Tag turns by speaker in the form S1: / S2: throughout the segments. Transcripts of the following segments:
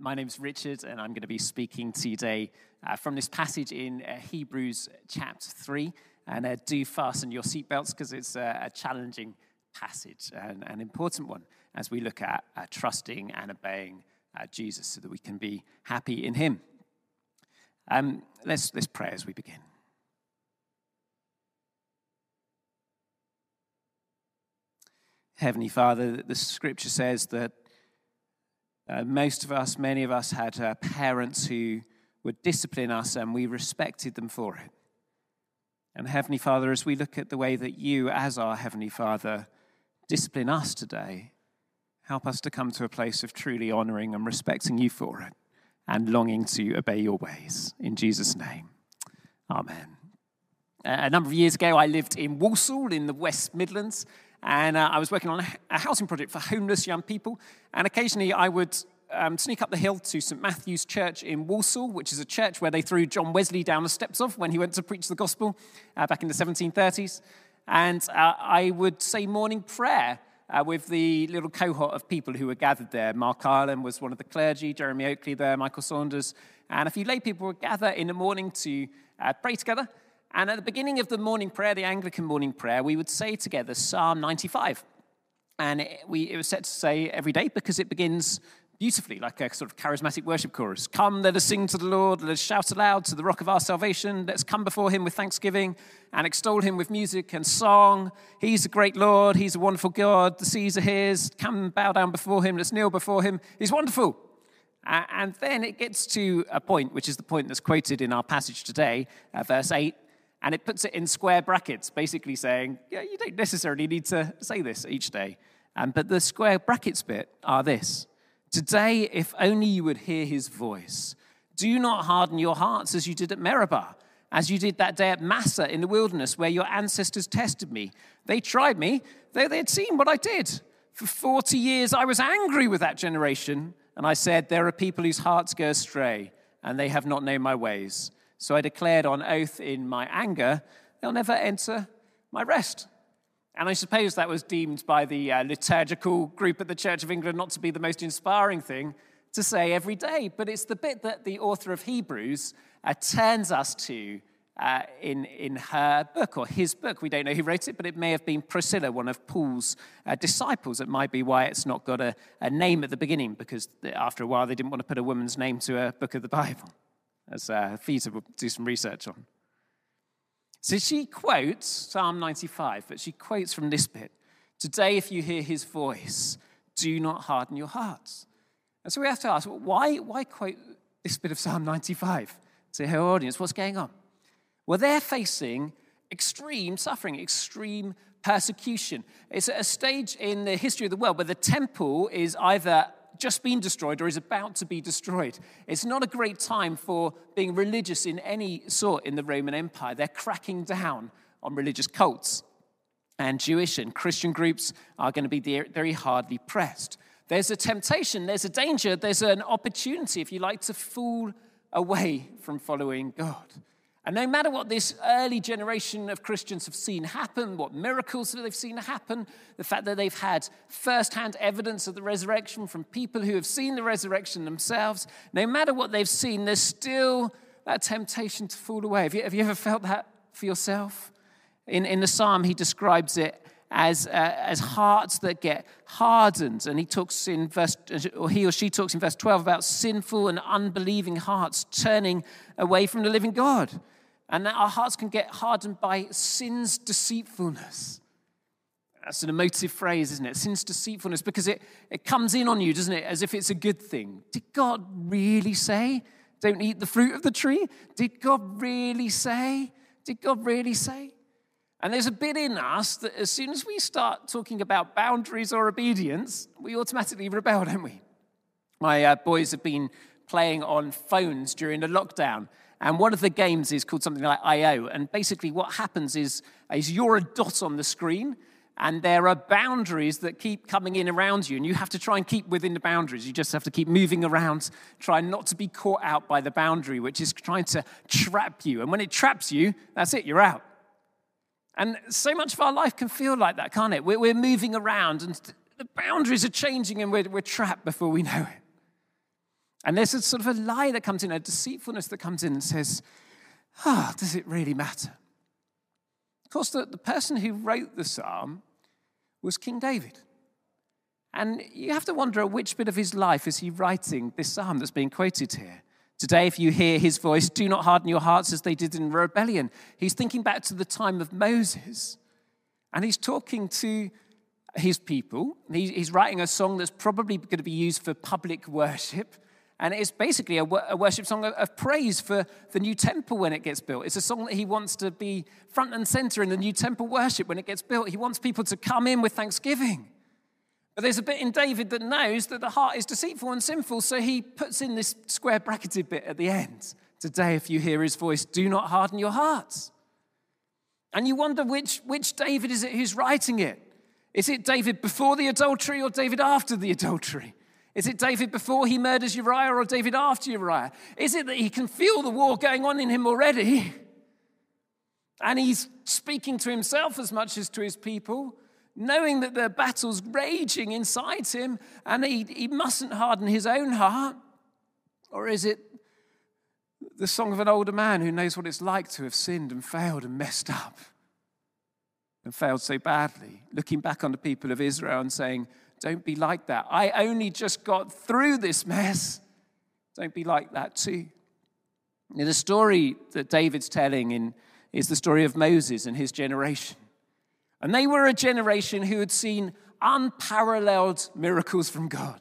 S1: my name is Richard, and I'm going to be speaking today uh, from this passage in uh, Hebrews chapter 3. And uh, do fasten your seatbelts because it's a challenging passage and an important one as we look at uh, trusting and obeying uh, Jesus so that we can be happy in Him. Um, let's, let's pray as we begin. Heavenly Father, the scripture says that uh, most of us, many of us, had uh, parents who would discipline us and we respected them for it. And Heavenly Father, as we look at the way that you, as our Heavenly Father, discipline us today, help us to come to a place of truly honoring and respecting you for it and longing to obey your ways. In Jesus' name, Amen. A number of years ago, I lived in Walsall in the West Midlands, and uh, I was working on a housing project for homeless young people. And occasionally, I would um, sneak up the hill to St. Matthew's Church in Walsall, which is a church where they threw John Wesley down the steps of when he went to preach the gospel uh, back in the 1730s. And uh, I would say morning prayer uh, with the little cohort of people who were gathered there. Mark Ireland was one of the clergy, Jeremy Oakley there, Michael Saunders. And a few lay people would gather in the morning to uh, pray together. And at the beginning of the morning prayer, the Anglican morning prayer, we would say together Psalm 95. And it, we, it was set to say every day because it begins beautifully, like a sort of charismatic worship chorus. Come, let us sing to the Lord, let us shout aloud to the rock of our salvation. Let's come before him with thanksgiving and extol him with music and song. He's a great Lord, he's a wonderful God. The seas are his. Come bow down before him, let's kneel before him. He's wonderful. And then it gets to a point, which is the point that's quoted in our passage today, uh, verse 8, and it puts it in square brackets, basically saying, yeah, you don't necessarily need to say this each day. Um, but the square brackets bit are this Today, if only you would hear his voice. Do not harden your hearts as you did at Meribah, as you did that day at Massah in the wilderness, where your ancestors tested me. They tried me, though they had seen what I did. For 40 years, I was angry with that generation, and I said, There are people whose hearts go astray, and they have not known my ways. So I declared on oath in my anger, They'll never enter my rest. And I suppose that was deemed by the uh, liturgical group at the Church of England not to be the most inspiring thing to say every day. But it's the bit that the author of Hebrews uh, turns us to uh, in, in her book or his book. We don't know who wrote it, but it may have been Priscilla, one of Paul's uh, disciples. It might be why it's not got a, a, name at the beginning, because after a while they didn't want to put a woman's name to a book of the Bible, as uh, feasible to do some research on. So she quotes Psalm 95, but she quotes from this bit Today, if you hear his voice, do not harden your hearts. And so we have to ask, why, why quote this bit of Psalm 95 to her audience? What's going on? Well, they're facing extreme suffering, extreme persecution. It's at a stage in the history of the world where the temple is either just been destroyed or is about to be destroyed. It's not a great time for being religious in any sort in the Roman Empire. They're cracking down on religious cults. And Jewish and Christian groups are going to be very hardly pressed. There's a temptation, there's a danger, there's an opportunity, if you like, to fall away from following God. And no matter what this early generation of Christians have seen happen, what miracles that they've seen happen, the fact that they've had firsthand evidence of the resurrection from people who have seen the resurrection themselves, no matter what they've seen, there's still that temptation to fall away. Have you, have you ever felt that for yourself? In, in the psalm, he describes it as, uh, as hearts that get hardened. And he talks in verse, or he or she talks in verse 12 about sinful and unbelieving hearts turning away from the living God. And that our hearts can get hardened by sin's deceitfulness. That's an emotive phrase, isn't it? Sin's deceitfulness, because it, it comes in on you, doesn't it, as if it's a good thing. Did God really say, don't eat the fruit of the tree? Did God really say? Did God really say? And there's a bit in us that as soon as we start talking about boundaries or obedience, we automatically rebel, don't we? My uh, boys have been playing on phones during the lockdown. And one of the games is called something like IO. And basically, what happens is, is you're a dot on the screen, and there are boundaries that keep coming in around you, and you have to try and keep within the boundaries. You just have to keep moving around, trying not to be caught out by the boundary, which is trying to trap you. And when it traps you, that's it, you're out. And so much of our life can feel like that, can't it? We're, moving around and the boundaries are changing and we're, we're trapped before we know it. And there's a sort of a lie that comes in, a deceitfulness that comes in and says, Ah, oh, does it really matter? Of course, the, the person who wrote the psalm was King David. And you have to wonder at which bit of his life is he writing this psalm that's being quoted here. Today, if you hear his voice, do not harden your hearts as they did in rebellion. He's thinking back to the time of Moses, and he's talking to his people. He's writing a song that's probably going to be used for public worship. And it's basically a, worship song of praise for the new temple when it gets built. It's a song that he wants to be front and center in the new temple worship when it gets built. He wants people to come in with thanksgiving. But there's a bit in David that knows that the heart is deceitful and sinful, so he puts in this square bracketed bit at the end. Today, if you hear his voice, do not harden your hearts. And you wonder which, which David is it who's writing it? Is it David before the adultery or David after the adultery? Is it David before he murders Uriah or David after Uriah? Is it that he can feel the war going on in him already? And he's speaking to himself as much as to his people, knowing that the battle's raging inside him and he, he mustn't harden his own heart? Or is it the song of an older man who knows what it's like to have sinned and failed and messed up and failed so badly, looking back on the people of Israel and saying, don't be like that. I only just got through this mess. Don't be like that too. Now, the story that David's telling in, is the story of Moses and his generation. And they were a generation who had seen unparalleled miracles from God.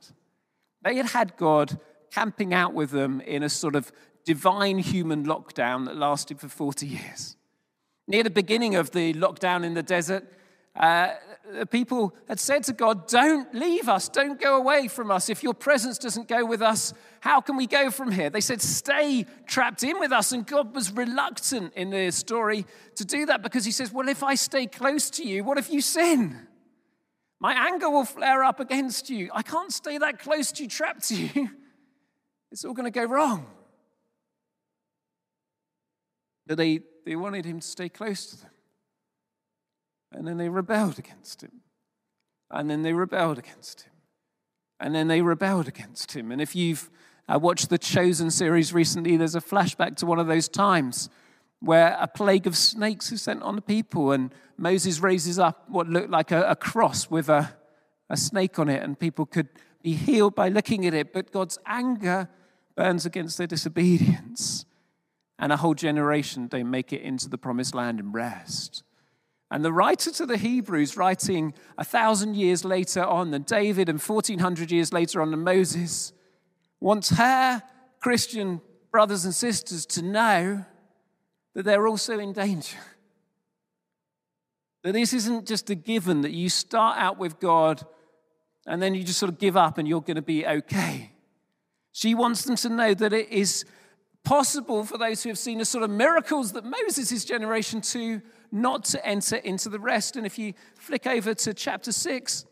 S1: They had had God camping out with them in a sort of divine human lockdown that lasted for 40 years. Near the beginning of the lockdown in the desert, uh, Uh, people had said to God, Don't leave us, don't go away from us. If your presence doesn't go with us, how can we go from here? They said, Stay trapped in with us. And God was reluctant in the story to do that because He says, Well, if I stay close to you, what if you sin? My anger will flare up against you. I can't stay that close to you, trapped to you. It's all going to go wrong. But they, they wanted him to stay close to them. And then they rebelled against him. And then they rebelled against him. And then they rebelled against him. And if you've uh, watched the Chosen series recently, there's a flashback to one of those times where a plague of snakes is sent on the people, and Moses raises up what looked like a, a cross with a, a snake on it, and people could be healed by looking at it. But God's anger burns against their disobedience. And a whole generation don't make it into the promised land and rest. And the writer to the Hebrews, writing a thousand years later on than David and 1400 years later on than Moses, wants her Christian brothers and sisters to know that they're also in danger. That this isn't just a given that you start out with God and then you just sort of give up and you're going to be okay. She wants them to know that it is possible for those who have seen the sort of miracles that Moses' generation to not to enter into the rest. And if you flick over to chapter 6,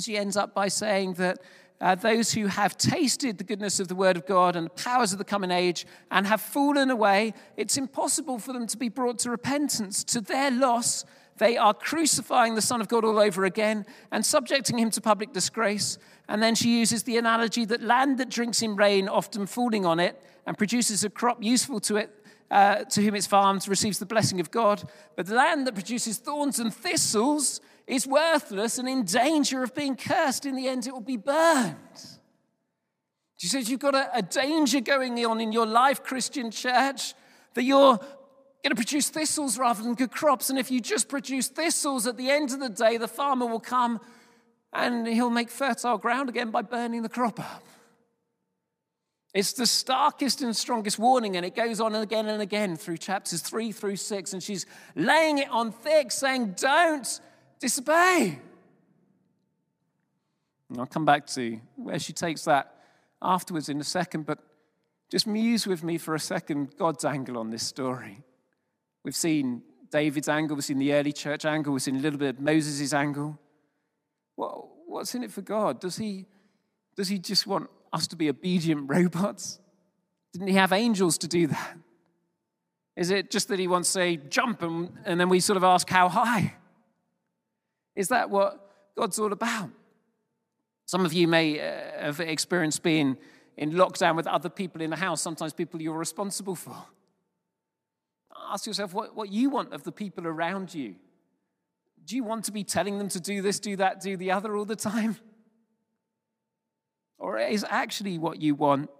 S1: she ends up by saying that uh, those who have tasted the goodness of the word of God and the powers of the coming age and have fallen away, it's impossible for them to be brought to repentance. To their loss, they are crucifying the Son of God all over again and subjecting him to public disgrace. And then she uses the analogy that land that drinks in rain, often falling on it, and produces a crop useful to it, uh, to whom it's farmed, receives the blessing of God. But the land that produces thorns and thistles is worthless and in danger of being cursed. In the end, it will be burned. She says you've got a, a danger going on in your life, Christian church, that you're going to produce thistles rather than good crops. And if you just produce thistles, at the end of the day, the farmer will come and he'll make fertile ground again by burning the crop up. It's the starkest and strongest warning, and it goes on again and again through chapters three through six. And she's laying it on thick, saying, Don't disobey. And I'll come back to where she takes that afterwards in a second, but just muse with me for a second God's angle on this story. We've seen David's angle, we've seen the early church angle, we've seen a little bit of Moses' angle. What, what's in it for God? Does he, does he just want us to be obedient robots? Didn't he have angels to do that? Is it just that he wants to say, jump, and, and then we sort of ask, how high? Is that what God's all about? Some of you may uh, have experienced being in lockdown with other people in the house, sometimes people you're responsible for. Ask yourself what, what you want of the people around you. Do you want to be telling them to do this, do that, do the other all the time? Or is actually what you want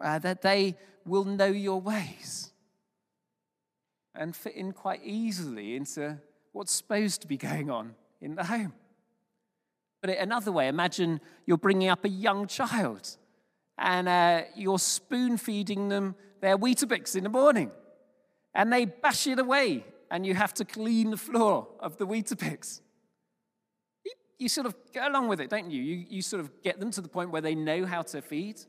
S1: uh, that they will know your ways and fit in quite easily into what's supposed to be going on in the home? But another way, imagine you're bringing up a young child and uh, you're spoon feeding them their Weetabix in the morning and they bash it away and you have to clean the floor of the Weetabix. You, sort of go along with it, don't you? you? You sort of get them to the point where they know how to feed.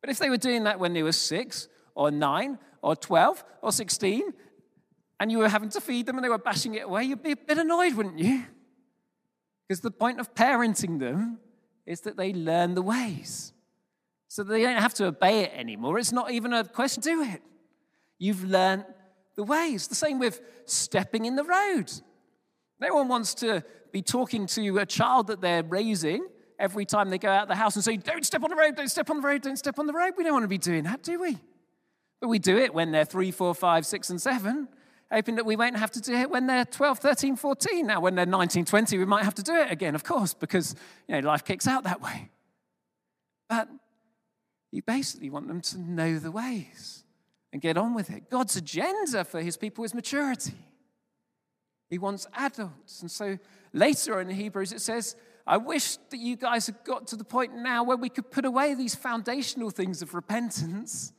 S1: But if they were doing that when they were six or nine or 12 or 16 and you were having to feed them and they were bashing it away, you'd be a bit annoyed, wouldn't you? Because the point of parenting them is that they learn the ways. So they don't have to obey it anymore. It's not even a question do it. You've learned the ways. The same with stepping in the road. No one wants to be talking to a child that they're raising every time they go out the house and say, Don't step on the road, don't step on the road, don't step on the road. We don't want to be doing that, do we? But we do it when they're three, four, five, six, and seven hoping that we won't have to do it when they're 12, 13, 14. Now, when they're 19, 20, we might have to do it again, of course, because you know, life kicks out that way. But you basically want them to know the ways and get on with it. God's agenda for his people is maturity. He wants adults. And so later in Hebrews, it says, I wish that you guys had got to the point now where we could put away these foundational things of repentance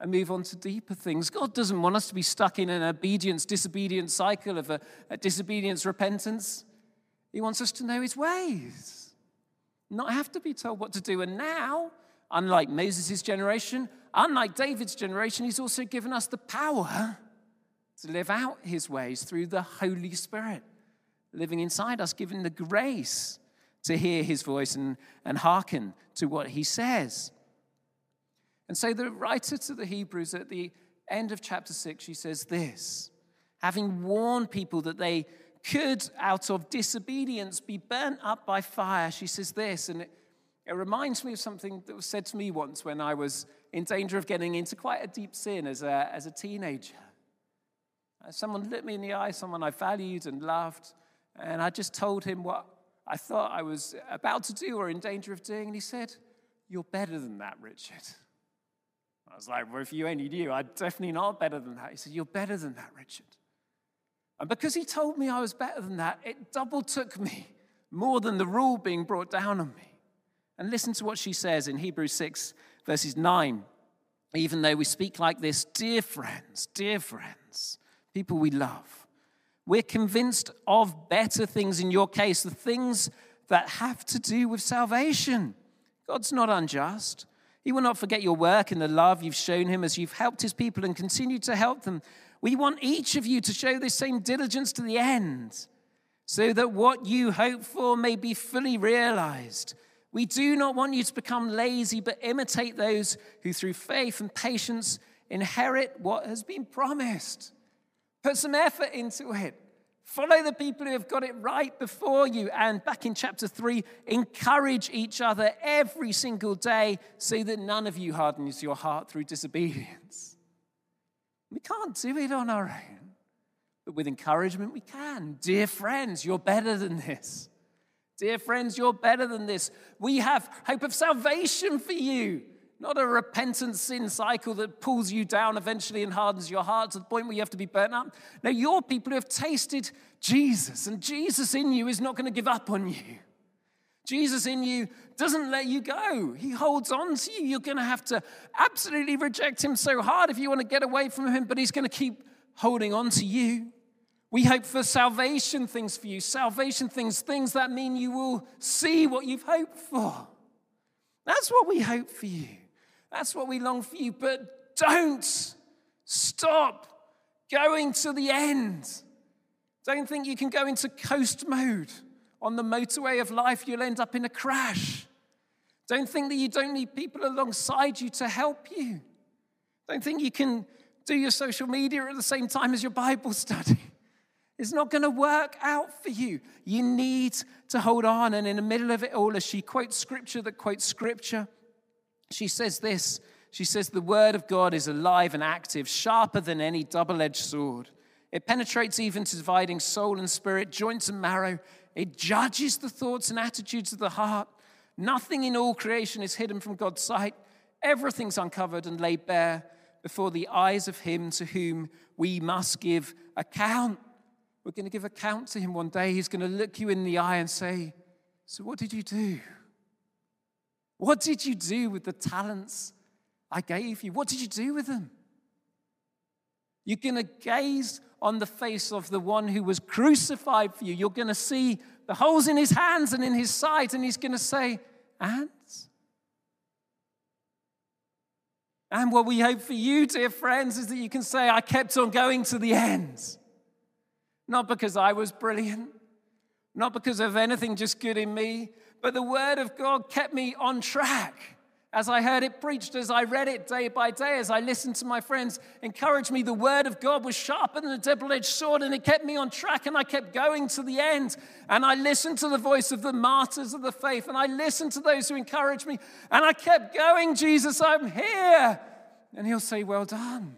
S1: and move on to deeper things. God doesn't want us to be stuck in an obedience disobedience cycle of a, a disobedience repentance. He wants us to know his ways, not have to be told what to do. And now, unlike Moses' generation, unlike David's generation, he's also given us the power to live out his ways through the Holy Spirit living inside us, given the grace to hear his voice and, and hearken to what he says. And so the writer to the Hebrews at the end of chapter 6, she says this having warned people that they could, out of disobedience, be burnt up by fire, she says this, and it, it reminds me of something that was said to me once when I was in danger of getting into quite a deep sin as a, as a teenager. Uh, someone looked me in the eye, someone I valued and loved, and I just told him what I thought I was about to do or in danger of doing, and he said, You're better than that, Richard. I was like, well, if you only knew, I'm definitely not better than that. He said, You're better than that, Richard. And because he told me I was better than that, it double took me more than the rule being brought down on me. And listen to what she says in Hebrews 6, verses 9. Even though we speak like this, dear friends, dear friends, people we love, we're convinced of better things in your case, the things that have to do with salvation. God's not unjust. He will not forget your work and the love you've shown him as you've helped his people and continue to help them. We want each of you to show this same diligence to the end, so that what you hope for may be fully realized. We do not want you to become lazy, but imitate those who, through faith and patience, inherit what has been promised. Put some effort into it. Follow the people who have got it right before you. And back in chapter 3, encourage each other every single day so that none of you hardens your heart through disobedience. We can't do it on our own, but with encouragement, we can. Dear friends, you're better than this. Dear friends, you're better than this. We have hope of salvation for you. Not a repentant sin cycle that pulls you down eventually and hardens your heart to the point where you have to be burnt up. No, you're people who have tasted Jesus, and Jesus in you is not going to give up on you. Jesus in you doesn't let you go. He holds on to you. You're going to have to absolutely reject him so hard if you want to get away from him, but he's going to keep holding on to you. We hope for salvation things for you, salvation things, things that mean you will see what you've hoped for. That's what we hope for you. That's what we long for you. But don't stop going to the end. Don't think you can go into coast mode on the motorway of life, you'll end up in a crash. Don't think that you don't need people alongside you to help you. Don't think you can do your social media at the same time as your Bible study. It's not going to work out for you. You need to hold on. And in the middle of it all, as she quotes scripture that quotes scripture, She says this She says, The word of God is alive and active, sharper than any double edged sword. It penetrates even to dividing soul and spirit, joints and marrow. It judges the thoughts and attitudes of the heart. Nothing in all creation is hidden from God's sight. Everything's uncovered and laid bare before the eyes of Him to whom we must give account. We're going to give account to Him one day. He's going to look you in the eye and say, So, what did you do? What did you do with the talents I gave you? What did you do with them? You're going to gaze on the face of the one who was crucified for you. You're going to see the holes in his hands and in his side, and he's going to say, And? And what we hope for you, dear friends, is that you can say, I kept on going to the end. Not because I was brilliant, not because of anything just good in me, but the Word of God kept me on track. As I heard it preached, as I read it day by day, as I listened to my friends encourage me, the Word of God was sharper than a double edged sword and it kept me on track and I kept going to the end. And I listened to the voice of the martyrs of the faith and I listened to those who encouraged me and I kept going, Jesus, I'm here. And He'll say, Well done.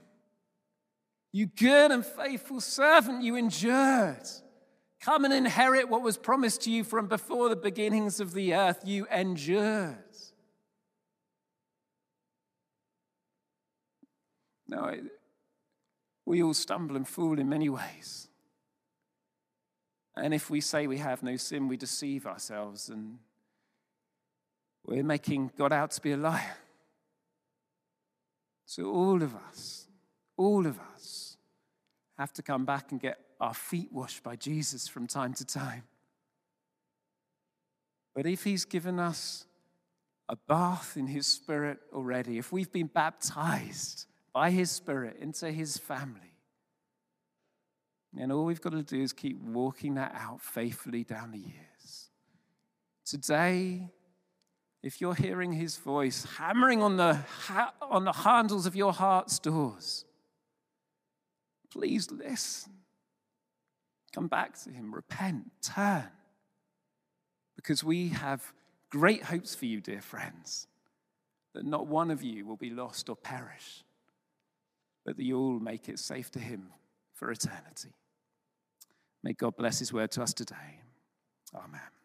S1: You good and faithful servant, you endured. Come and inherit what was promised to you from before the beginnings of the earth. You endured. No, we all stumble and fall in many ways. And if we say we have no sin, we deceive ourselves and we're making God out to be a liar. So, all of us, all of us have to come back and get our feet washed by Jesus from time to time. But if He's given us a bath in His Spirit already, if we've been baptized by His Spirit into His family, then all we've got to do is keep walking that out faithfully down the years. Today, if you're hearing His voice hammering on the, on the handles of your heart's doors, please listen. Come back to Him, repent, turn. Because we have great hopes for you, dear friends, that not one of you will be lost or perish, but that you all make it safe to Him for eternity. May God bless His word to us today. Amen.